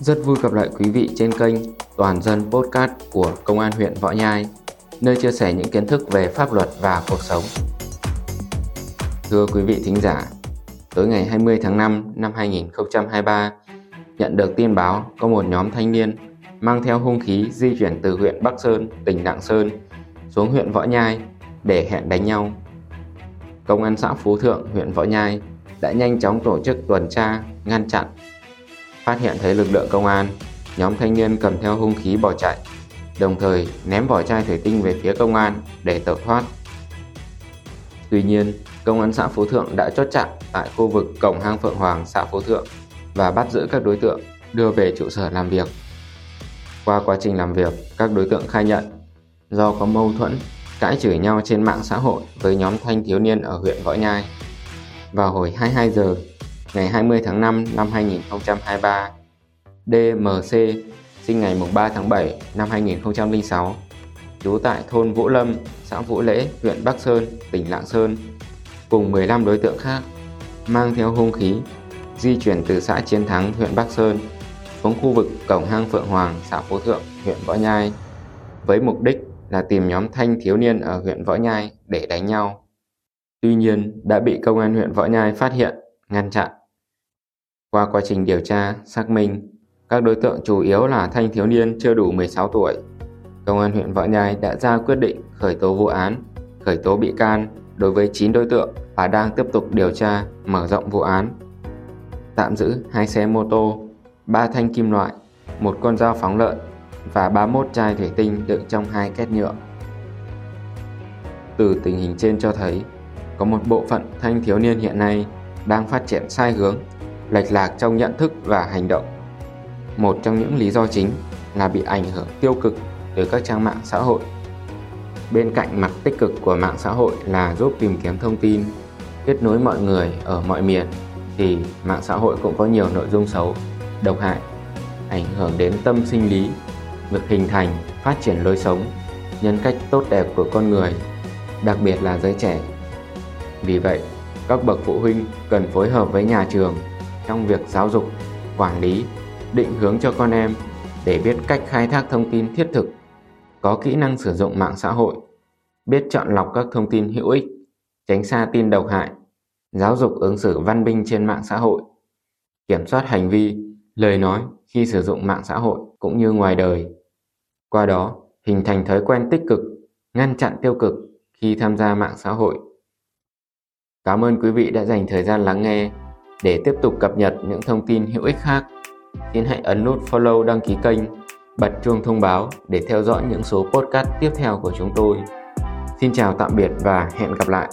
Rất vui gặp lại quý vị trên kênh Toàn dân Podcast của Công an huyện Võ Nhai, nơi chia sẻ những kiến thức về pháp luật và cuộc sống. Thưa quý vị thính giả, tối ngày 20 tháng 5 năm 2023, nhận được tin báo có một nhóm thanh niên mang theo hung khí di chuyển từ huyện Bắc Sơn, tỉnh Lạng Sơn xuống huyện Võ Nhai để hẹn đánh nhau. Công an xã Phú Thượng, huyện Võ Nhai đã nhanh chóng tổ chức tuần tra, ngăn chặn. Phát hiện thấy lực lượng công an, nhóm thanh niên cầm theo hung khí bỏ chạy, đồng thời ném vỏ chai thủy tinh về phía công an để tẩu thoát. Tuy nhiên, công an xã Phú Thượng đã chốt chặn tại khu vực cổng hang Phượng Hoàng xã Phú Thượng và bắt giữ các đối tượng đưa về trụ sở làm việc. Qua quá trình làm việc, các đối tượng khai nhận do có mâu thuẫn, cãi chửi nhau trên mạng xã hội với nhóm thanh thiếu niên ở huyện Võ Nhai. Vào hồi 22 giờ ngày 20 tháng 5 năm 2023, DMC sinh ngày 3 tháng 7 năm 2006, trú tại thôn Vũ Lâm, xã Vũ Lễ, huyện Bắc Sơn, tỉnh Lạng Sơn, cùng 15 đối tượng khác mang theo hung khí di chuyển từ xã Chiến Thắng, huyện Bắc Sơn xuống khu vực cổng hang Phượng Hoàng, xã Phú Thượng, huyện Võ Nhai với mục đích là tìm nhóm thanh thiếu niên ở huyện Võ Nhai để đánh nhau. Tuy nhiên đã bị công an huyện Võ Nhai phát hiện, ngăn chặn. Qua quá trình điều tra, xác minh, các đối tượng chủ yếu là thanh thiếu niên chưa đủ 16 tuổi. Công an huyện Võ Nhai đã ra quyết định khởi tố vụ án, khởi tố bị can đối với 9 đối tượng và đang tiếp tục điều tra, mở rộng vụ án. Tạm giữ hai xe mô tô, 3 thanh kim loại, một con dao phóng lợn và 31 chai thủy tinh đựng trong hai két nhựa. Từ tình hình trên cho thấy, có một bộ phận thanh thiếu niên hiện nay đang phát triển sai hướng, lệch lạc trong nhận thức và hành động. Một trong những lý do chính là bị ảnh hưởng tiêu cực từ các trang mạng xã hội. Bên cạnh mặt tích cực của mạng xã hội là giúp tìm kiếm thông tin, kết nối mọi người ở mọi miền thì mạng xã hội cũng có nhiều nội dung xấu, độc hại, ảnh hưởng đến tâm sinh lý, việc hình thành, phát triển lối sống, nhân cách tốt đẹp của con người, đặc biệt là giới trẻ. Vì vậy, các bậc phụ huynh cần phối hợp với nhà trường trong việc giáo dục, quản lý, định hướng cho con em để biết cách khai thác thông tin thiết thực, có kỹ năng sử dụng mạng xã hội, biết chọn lọc các thông tin hữu ích, tránh xa tin độc hại, giáo dục ứng xử văn minh trên mạng xã hội, kiểm soát hành vi, lời nói khi sử dụng mạng xã hội cũng như ngoài đời. Qua đó, hình thành thói quen tích cực, ngăn chặn tiêu cực khi tham gia mạng xã hội. Cảm ơn quý vị đã dành thời gian lắng nghe. Để tiếp tục cập nhật những thông tin hữu ích khác, xin hãy ấn nút follow đăng ký kênh, bật chuông thông báo để theo dõi những số podcast tiếp theo của chúng tôi. Xin chào tạm biệt và hẹn gặp lại.